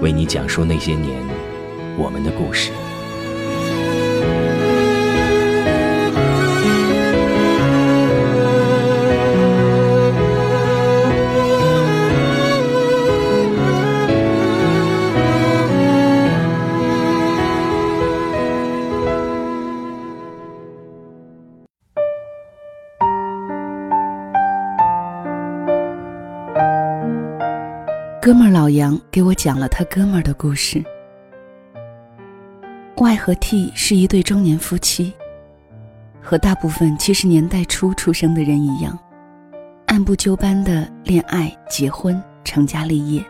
为你讲述那些年我们的故事。哥们儿老杨给我讲了他哥们儿的故事。Y 和 T 是一对中年夫妻，和大部分七十年代初出生的人一样，按部就班的恋爱、结婚、成家立业。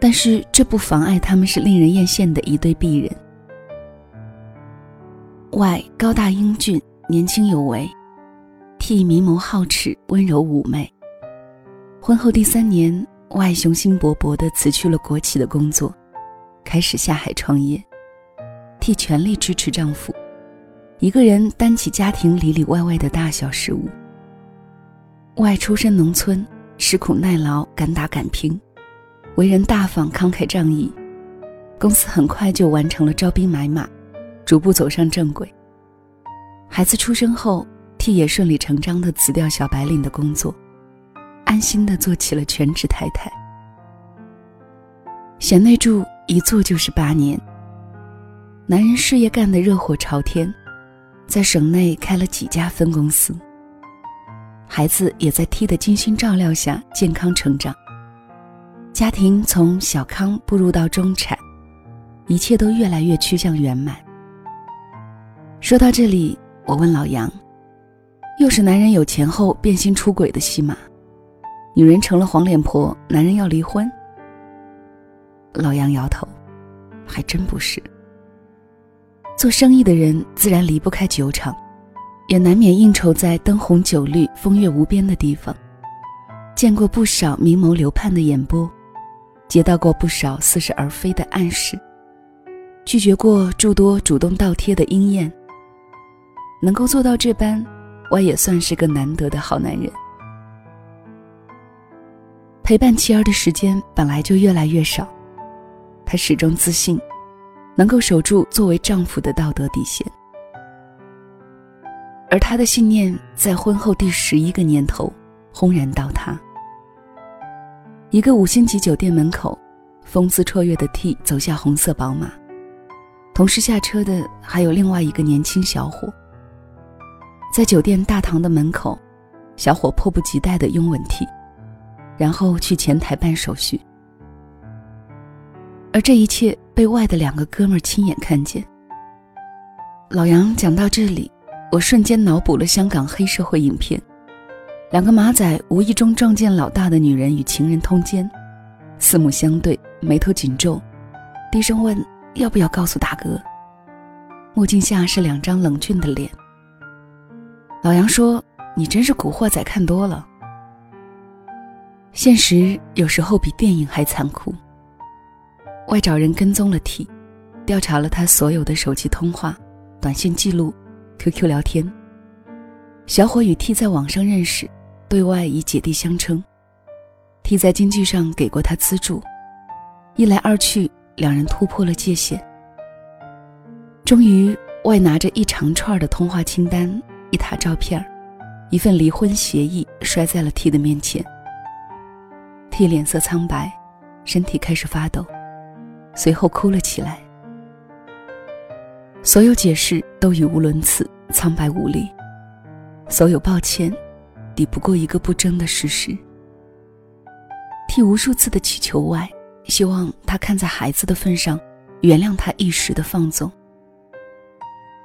但是这不妨碍他们是令人艳羡的一对璧人。Y 高大英俊，年轻有为；T 明眸皓齿，温柔妩媚。婚后第三年，Y 雄心勃勃地辞去了国企的工作，开始下海创业，替全力支持丈夫，一个人担起家庭里里外外的大小事务。Y 出身农村，吃苦耐劳，敢打敢拼，为人大方慷慨仗义，公司很快就完成了招兵买马，逐步走上正轨。孩子出生后，T 也顺理成章地辞掉小白领的工作。安心的做起了全职太太。贤内助一做就是八年。男人事业干得热火朝天，在省内开了几家分公司。孩子也在 T 的精心照料下健康成长。家庭从小康步入到中产，一切都越来越趋向圆满。说到这里，我问老杨：“又是男人有钱后变心出轨的戏码？”女人成了黄脸婆，男人要离婚。老杨摇头，还真不是。做生意的人自然离不开酒场，也难免应酬在灯红酒绿、风月无边的地方，见过不少明眸流盼的眼波，接到过不少似是而非的暗示，拒绝过诸多主动倒贴的应验。能够做到这般，我也算是个难得的好男人。陪伴妻儿的时间本来就越来越少，他始终自信，能够守住作为丈夫的道德底线。而他的信念在婚后第十一个年头轰然倒塌。一个五星级酒店门口，风姿绰约的 T 走下红色宝马，同时下车的还有另外一个年轻小伙。在酒店大堂的门口，小伙迫不及待地拥吻 T。然后去前台办手续，而这一切被外的两个哥们儿亲眼看见。老杨讲到这里，我瞬间脑补了香港黑社会影片：两个马仔无意中撞见老大的女人与情人通奸，四目相对，眉头紧皱，低声问要不要告诉大哥。墨镜下是两张冷峻的脸。老杨说：“你真是古惑仔看多了。”现实有时候比电影还残酷。外找人跟踪了 T，调查了他所有的手机通话、短信记录、QQ 聊天。小伙与 T 在网上认识，对外以姐弟相称。T 在经济上给过他资助，一来二去，两人突破了界限。终于，外拿着一长串的通话清单、一沓照片、一份离婚协议，摔在了 T 的面前。T 脸色苍白，身体开始发抖，随后哭了起来。所有解释都语无伦次，苍白无力；所有抱歉，抵不过一个不争的事实。替无数次的祈求外，希望他看在孩子的份上，原谅他一时的放纵。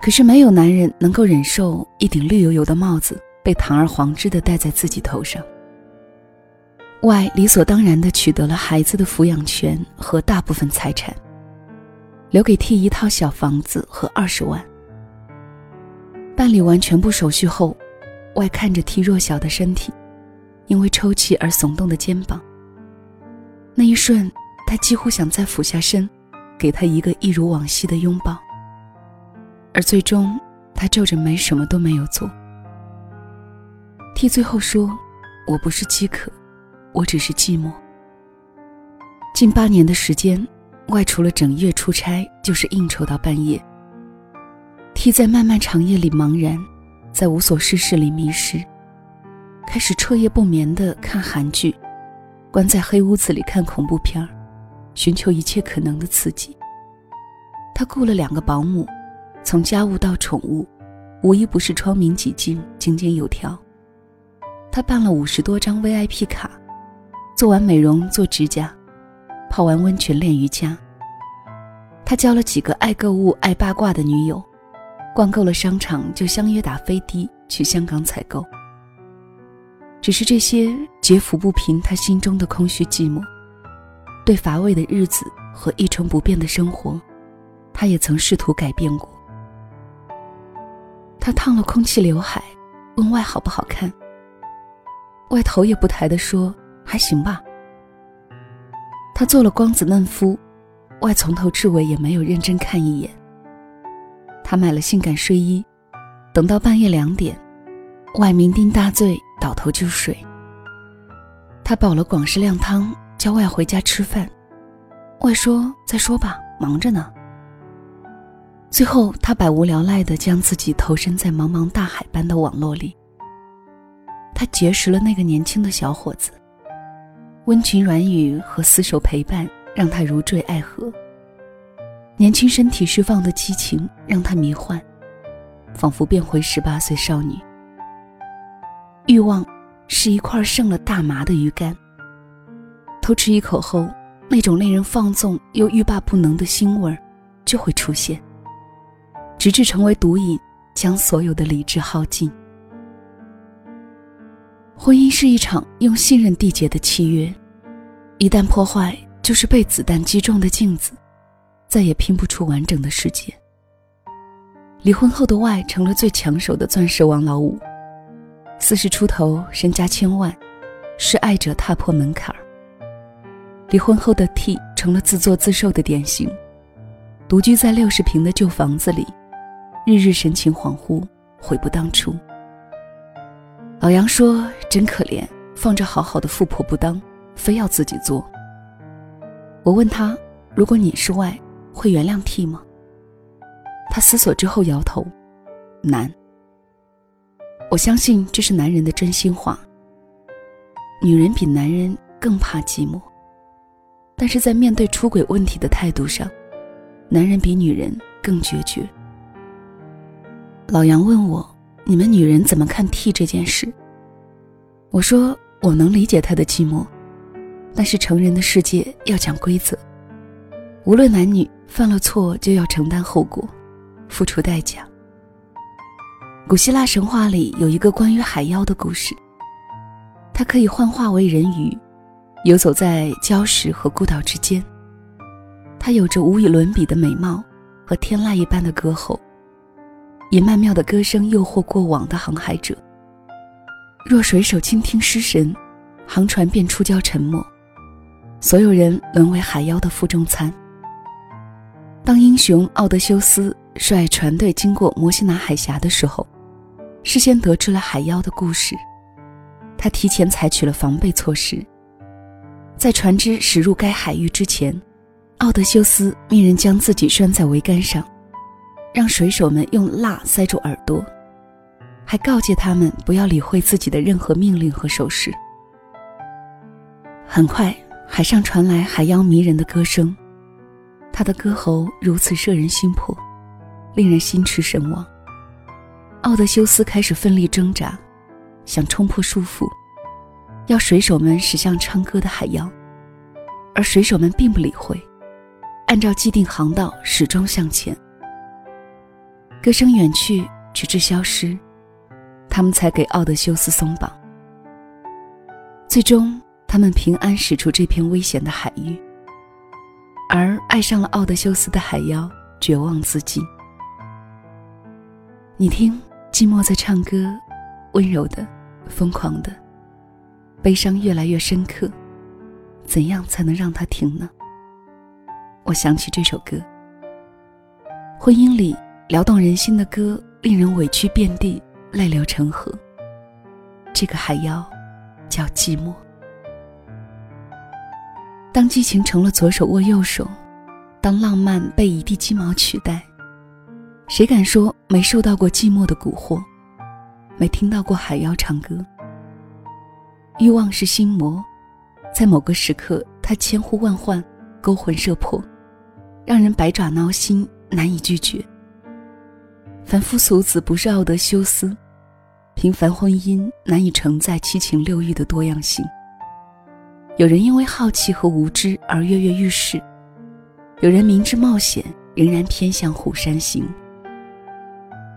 可是没有男人能够忍受一顶绿油油的帽子被堂而皇之的戴在自己头上。外理所当然的取得了孩子的抚养权和大部分财产，留给 T 一套小房子和二十万。办理完全部手续后，外看着 T 弱小的身体，因为抽泣而耸动的肩膀。那一瞬，他几乎想再俯下身，给他一个一如往昔的拥抱。而最终，他皱着眉，什么都没有做。T 最后说：“我不是饥渴。”我只是寂寞。近八年的时间，外除了整夜出差，就是应酬到半夜。T 在漫漫长夜里茫然，在无所事事里迷失，开始彻夜不眠的看韩剧，关在黑屋子里看恐怖片儿，寻求一切可能的刺激。他雇了两个保姆，从家务到宠物，无一不是窗明几净、井井有条。他办了五十多张 VIP 卡。做完美容、做指甲，泡完温泉练瑜伽。他交了几个爱购物、爱八卦的女友，逛够了商场就相约打飞的去香港采购。只是这些皆抚不平他心中的空虚寂寞。对乏味的日子和一成不变的生活，他也曾试图改变过。他烫了空气刘海，问外好不好看。外头也不抬的说。还行吧。他做了光子嫩肤，外从头至尾也没有认真看一眼。他买了性感睡衣，等到半夜两点，外酩酊大醉，倒头就睡。他煲了广式靓汤，叫外回家吃饭。外说：“再说吧，忙着呢。”最后，他百无聊赖地将自己投身在茫茫大海般的网络里。他结识了那个年轻的小伙子。温情软语和厮守陪伴让他如坠爱河。年轻身体释放的激情让他迷幻，仿佛变回十八岁少女。欲望是一块剩了大麻的鱼干。偷吃一口后，那种令人放纵又欲罢不能的腥味儿就会出现，直至成为毒瘾，将所有的理智耗尽。婚姻是一场用信任缔结的契约，一旦破坏，就是被子弹击中的镜子，再也拼不出完整的世界。离婚后的 Y 成了最抢手的钻石王老五，四十出头，身家千万，是爱者踏破门槛儿。离婚后的 T 成了自作自受的典型，独居在六十平的旧房子里，日日神情恍惚，悔不当初。老杨说：“真可怜，放着好好的富婆不当，非要自己做。”我问他：“如果你是外，会原谅 T 吗？”他思索之后摇头：“难。”我相信这是男人的真心话。女人比男人更怕寂寞，但是在面对出轨问题的态度上，男人比女人更决绝。老杨问我。你们女人怎么看 T 这件事？我说我能理解他的寂寞，但是成人的世界要讲规则，无论男女犯了错就要承担后果，付出代价。古希腊神话里有一个关于海妖的故事，它可以幻化为人鱼，游走在礁石和孤岛之间。它有着无与伦比的美貌和天籁一般的歌喉。以曼妙的歌声诱惑过往的航海者。若水手倾听失神，航船便出礁沉没，所有人沦为海妖的腹中餐。当英雄奥德修斯率船队经过摩西拿海峡的时候，事先得知了海妖的故事，他提前采取了防备措施。在船只驶入该海域之前，奥德修斯命人将自己拴在桅杆上。让水手们用蜡塞住耳朵，还告诫他们不要理会自己的任何命令和手势。很快，海上传来海妖迷人的歌声，他的歌喉如此摄人心魄，令人心驰神往。奥德修斯开始奋力挣扎，想冲破束缚，要水手们驶向唱歌的海妖，而水手们并不理会，按照既定航道始终向前。歌声远去，直至消失，他们才给奥德修斯松绑。最终。他们平安驶出这片危险的海域，而爱上了奥德修斯的海妖绝望自尽。你听，寂寞在唱歌，温柔的，疯狂的，悲伤越来越深刻。怎样才能让它停呢？我想起这首歌。婚姻里撩动人心的歌，令人委屈遍地，泪流成河。这个海妖，叫寂寞。当激情成了左手握右手，当浪漫被一地鸡毛取代，谁敢说没受到过寂寞的蛊惑，没听到过海妖唱歌？欲望是心魔，在某个时刻，它千呼万唤，勾魂摄魄，让人百爪挠心，难以拒绝。凡夫俗子不是奥德修斯，平凡婚姻难以承载七情六欲的多样性。有人因为好奇和无知而跃跃欲试，有人明知冒险仍然偏向虎山行。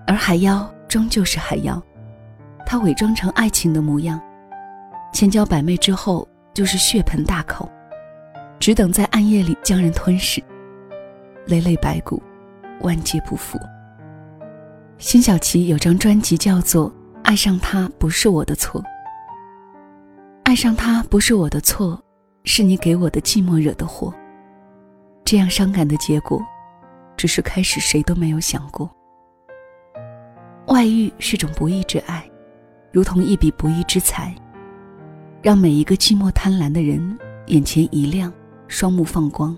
而海妖终究是海妖，他伪装成爱情的模样，千娇百媚之后就是血盆大口，只等在暗夜里将人吞噬，累累白骨，万劫不复。辛晓琪有张专辑叫做《爱上他不是我的错》。爱上他不是我的错，是你给我的寂寞惹的祸。这样伤感的结果，只是开始谁都没有想过。外遇是种不义之爱，如同一笔不义之财，让每一个寂寞贪婪的人眼前一亮，双目放光。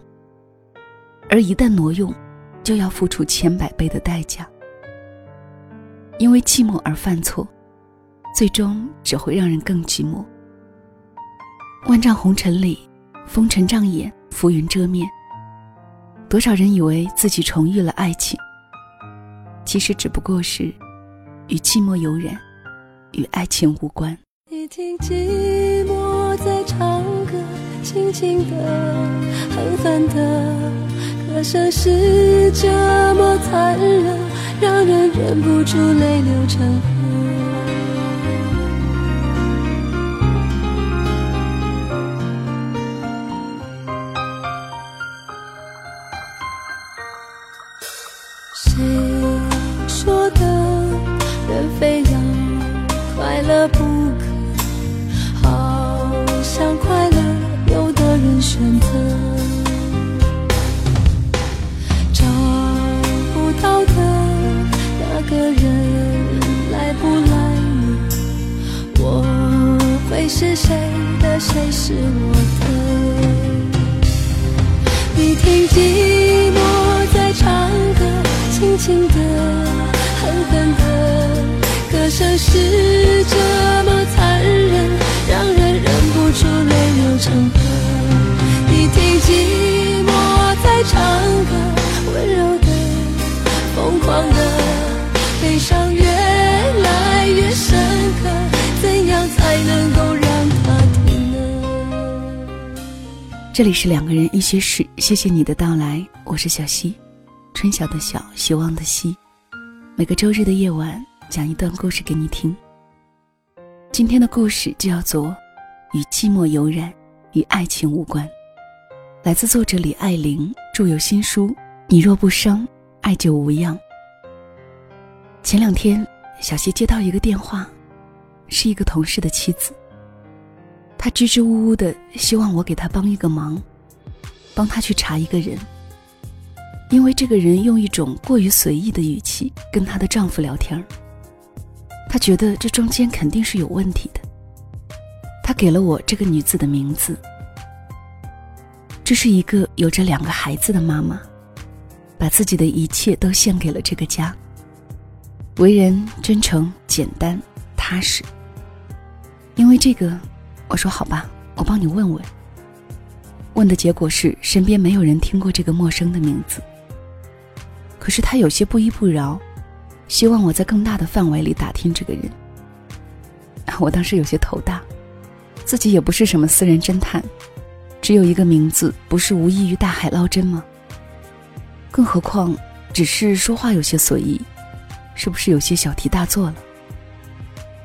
而一旦挪用，就要付出千百倍的代价。因为寂寞而犯错，最终只会让人更寂寞。万丈红尘里，风尘障眼，浮云遮面。多少人以为自己重遇了爱情，其实只不过是与寂寞有染，与爱情无关。你听寂寞在唱歌，轻轻的，狠狠的，歌声是这么残忍，让人忍不住泪流成河。这里是两个人一些事，谢谢你的到来，我是小溪，春晓的晓，希望的希。每个周日的夜晚。讲一段故事给你听。今天的故事叫做《与寂寞有染，与爱情无关》，来自作者李爱玲，著有新书《你若不伤，爱就无恙》。前两天，小溪接到一个电话，是一个同事的妻子。他支支吾吾的希望我给他帮一个忙，帮他去查一个人，因为这个人用一种过于随意的语气跟她的丈夫聊天儿。他觉得这中间肯定是有问题的。他给了我这个女子的名字。这是一个有着两个孩子的妈妈，把自己的一切都献给了这个家。为人真诚、简单、踏实。因为这个，我说好吧，我帮你问问。问的结果是身边没有人听过这个陌生的名字。可是他有些不依不饶，希望我在更大的范围里打听这个人。我当时有些头大，自己也不是什么私人侦探，只有一个名字，不是无异于大海捞针吗？更何况，只是说话有些随意，是不是有些小题大做了？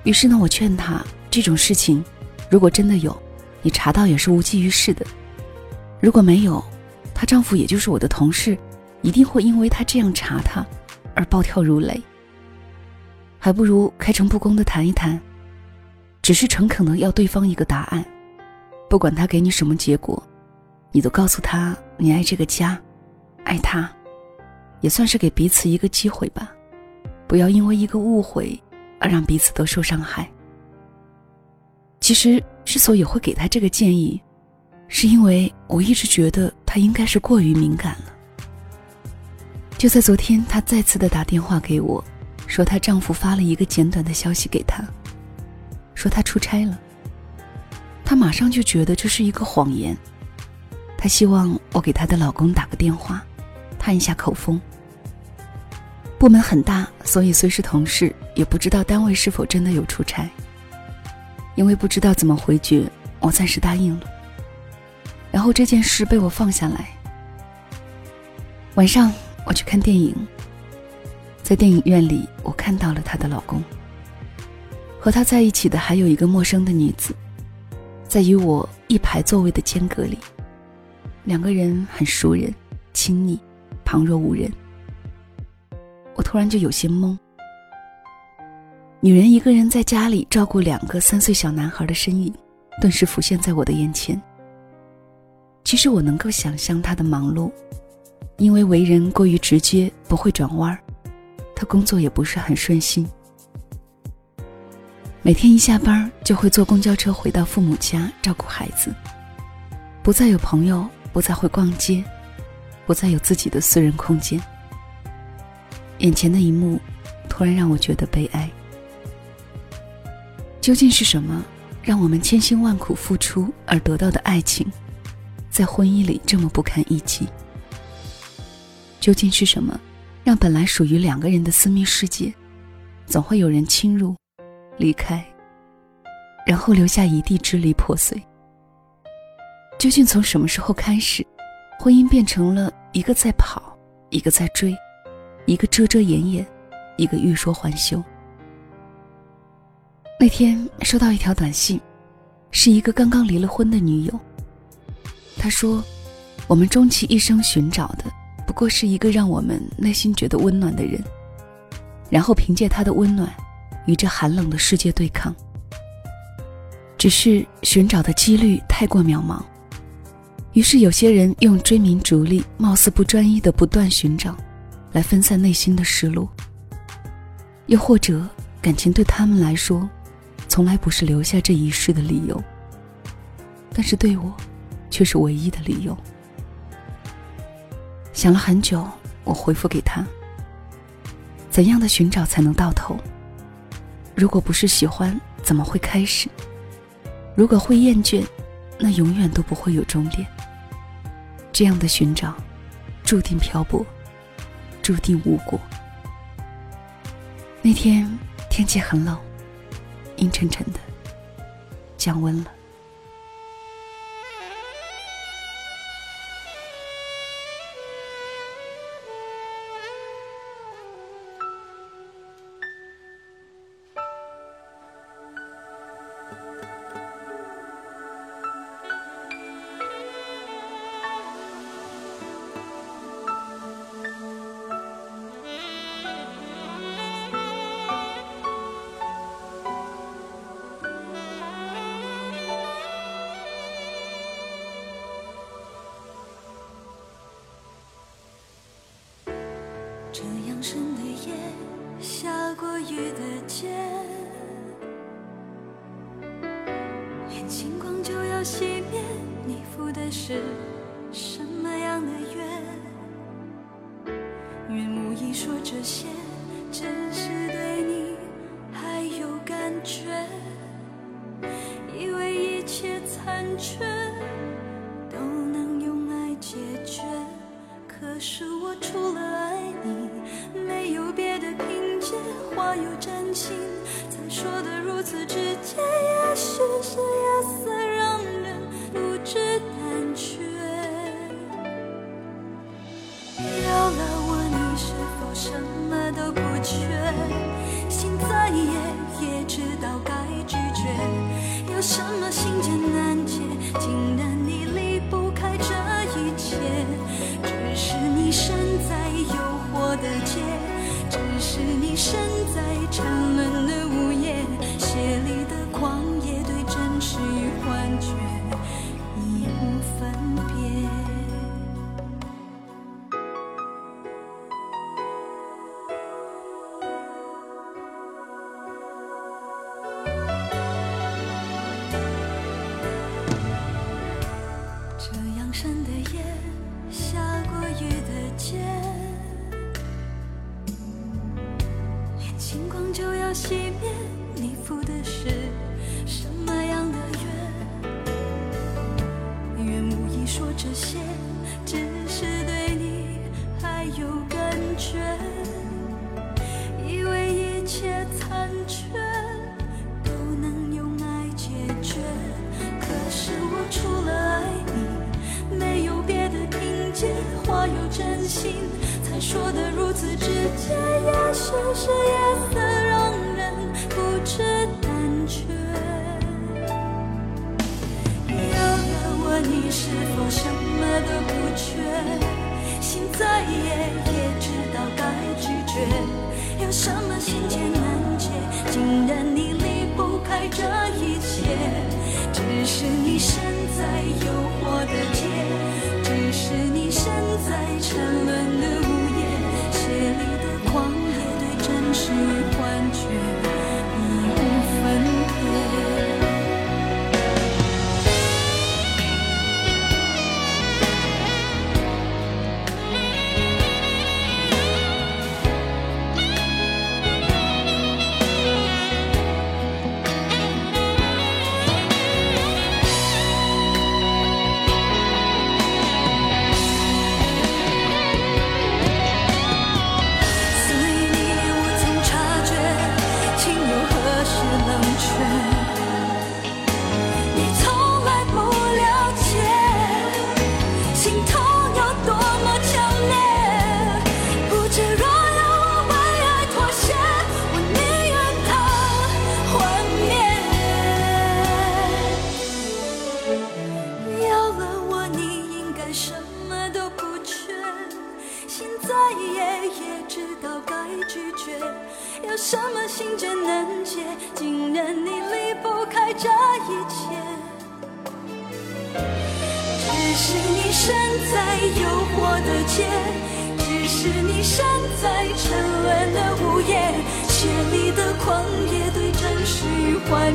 于是呢，我劝他，这种事情，如果真的有，你查到也是无济于事的；如果没有，她丈夫也就是我的同事，一定会因为她这样查他，而暴跳如雷。还不如开诚布公的谈一谈。只是诚恳的要对方一个答案，不管他给你什么结果，你都告诉他你爱这个家，爱他，也算是给彼此一个机会吧。不要因为一个误会而让彼此都受伤害。其实之所以会给他这个建议，是因为我一直觉得他应该是过于敏感了。就在昨天，她再次的打电话给我，说她丈夫发了一个简短的消息给她。说她出差了，她马上就觉得这是一个谎言。她希望我给她的老公打个电话，探一下口风。部门很大，所以虽是同事，也不知道单位是否真的有出差。因为不知道怎么回绝，我暂时答应了。然后这件事被我放下来。晚上我去看电影，在电影院里，我看到了她的老公。和他在一起的还有一个陌生的女子，在与我一排座位的间隔里，两个人很熟人，亲昵，旁若无人。我突然就有些懵。女人一个人在家里照顾两个三岁小男孩的身影，顿时浮现在我的眼前。其实我能够想象她的忙碌，因为为人过于直接，不会转弯儿，她工作也不是很顺心。每天一下班就会坐公交车回到父母家照顾孩子，不再有朋友，不再会逛街，不再有自己的私人空间。眼前的一幕，突然让我觉得悲哀。究竟是什么，让我们千辛万苦付出而得到的爱情，在婚姻里这么不堪一击？究竟是什么，让本来属于两个人的私密世界，总会有人侵入？离开，然后留下一地支离破碎。究竟从什么时候开始，婚姻变成了一个在跑，一个在追，一个遮遮掩掩，一个欲说还休？那天收到一条短信，是一个刚刚离了婚的女友。她说：“我们终其一生寻找的，不过是一个让我们内心觉得温暖的人，然后凭借他的温暖。”与这寒冷的世界对抗，只是寻找的几率太过渺茫。于是有些人用追名逐利、貌似不专一的不断寻找，来分散内心的失落。又或者，感情对他们来说，从来不是留下这一世的理由，但是对我，却是唯一的理由。想了很久，我回复给他：怎样的寻找才能到头？如果不是喜欢，怎么会开始？如果会厌倦，那永远都不会有终点。这样的寻找，注定漂泊，注定无果。那天天气很冷，阴沉沉的，降温了。深的夜，下过雨的街，连星光就要熄灭。你赴的是什么样的约？愿无意说这些，真是对你还有感觉。以为一切残缺都能用爱解决，可是我除了……有真情才说得如此直接也许是夜色让人不知胆怯有了我你是否什么都不缺心再野也知道该拒绝有什么心结难解竟然你离不开这一切只是你身在诱惑的街只是你身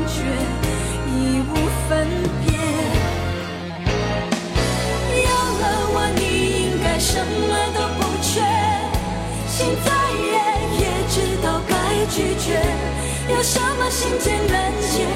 却已无分别。有了我你应该什么都不缺。心再也知道该拒绝。有什么心结难解